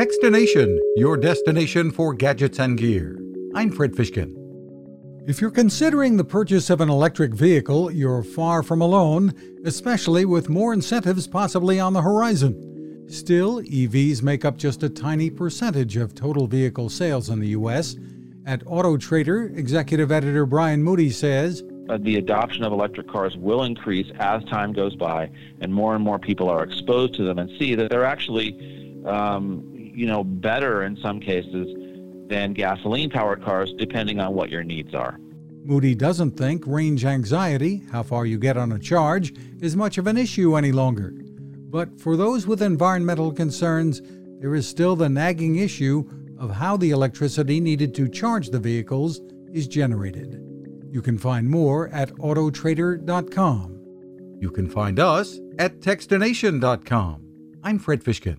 Techstination, your destination for gadgets and gear. I'm Fred Fishkin. If you're considering the purchase of an electric vehicle, you're far from alone, especially with more incentives possibly on the horizon. Still, EVs make up just a tiny percentage of total vehicle sales in the U.S. At Autotrader, executive editor Brian Moody says uh, the adoption of electric cars will increase as time goes by, and more and more people are exposed to them and see that they're actually, um, you know, better in some cases than gasoline powered cars, depending on what your needs are. Moody doesn't think range anxiety, how far you get on a charge, is much of an issue any longer. But for those with environmental concerns, there is still the nagging issue of how the electricity needed to charge the vehicles is generated. You can find more at autotrader.com. You can find us at techstination.com. I'm Fred Fishkin.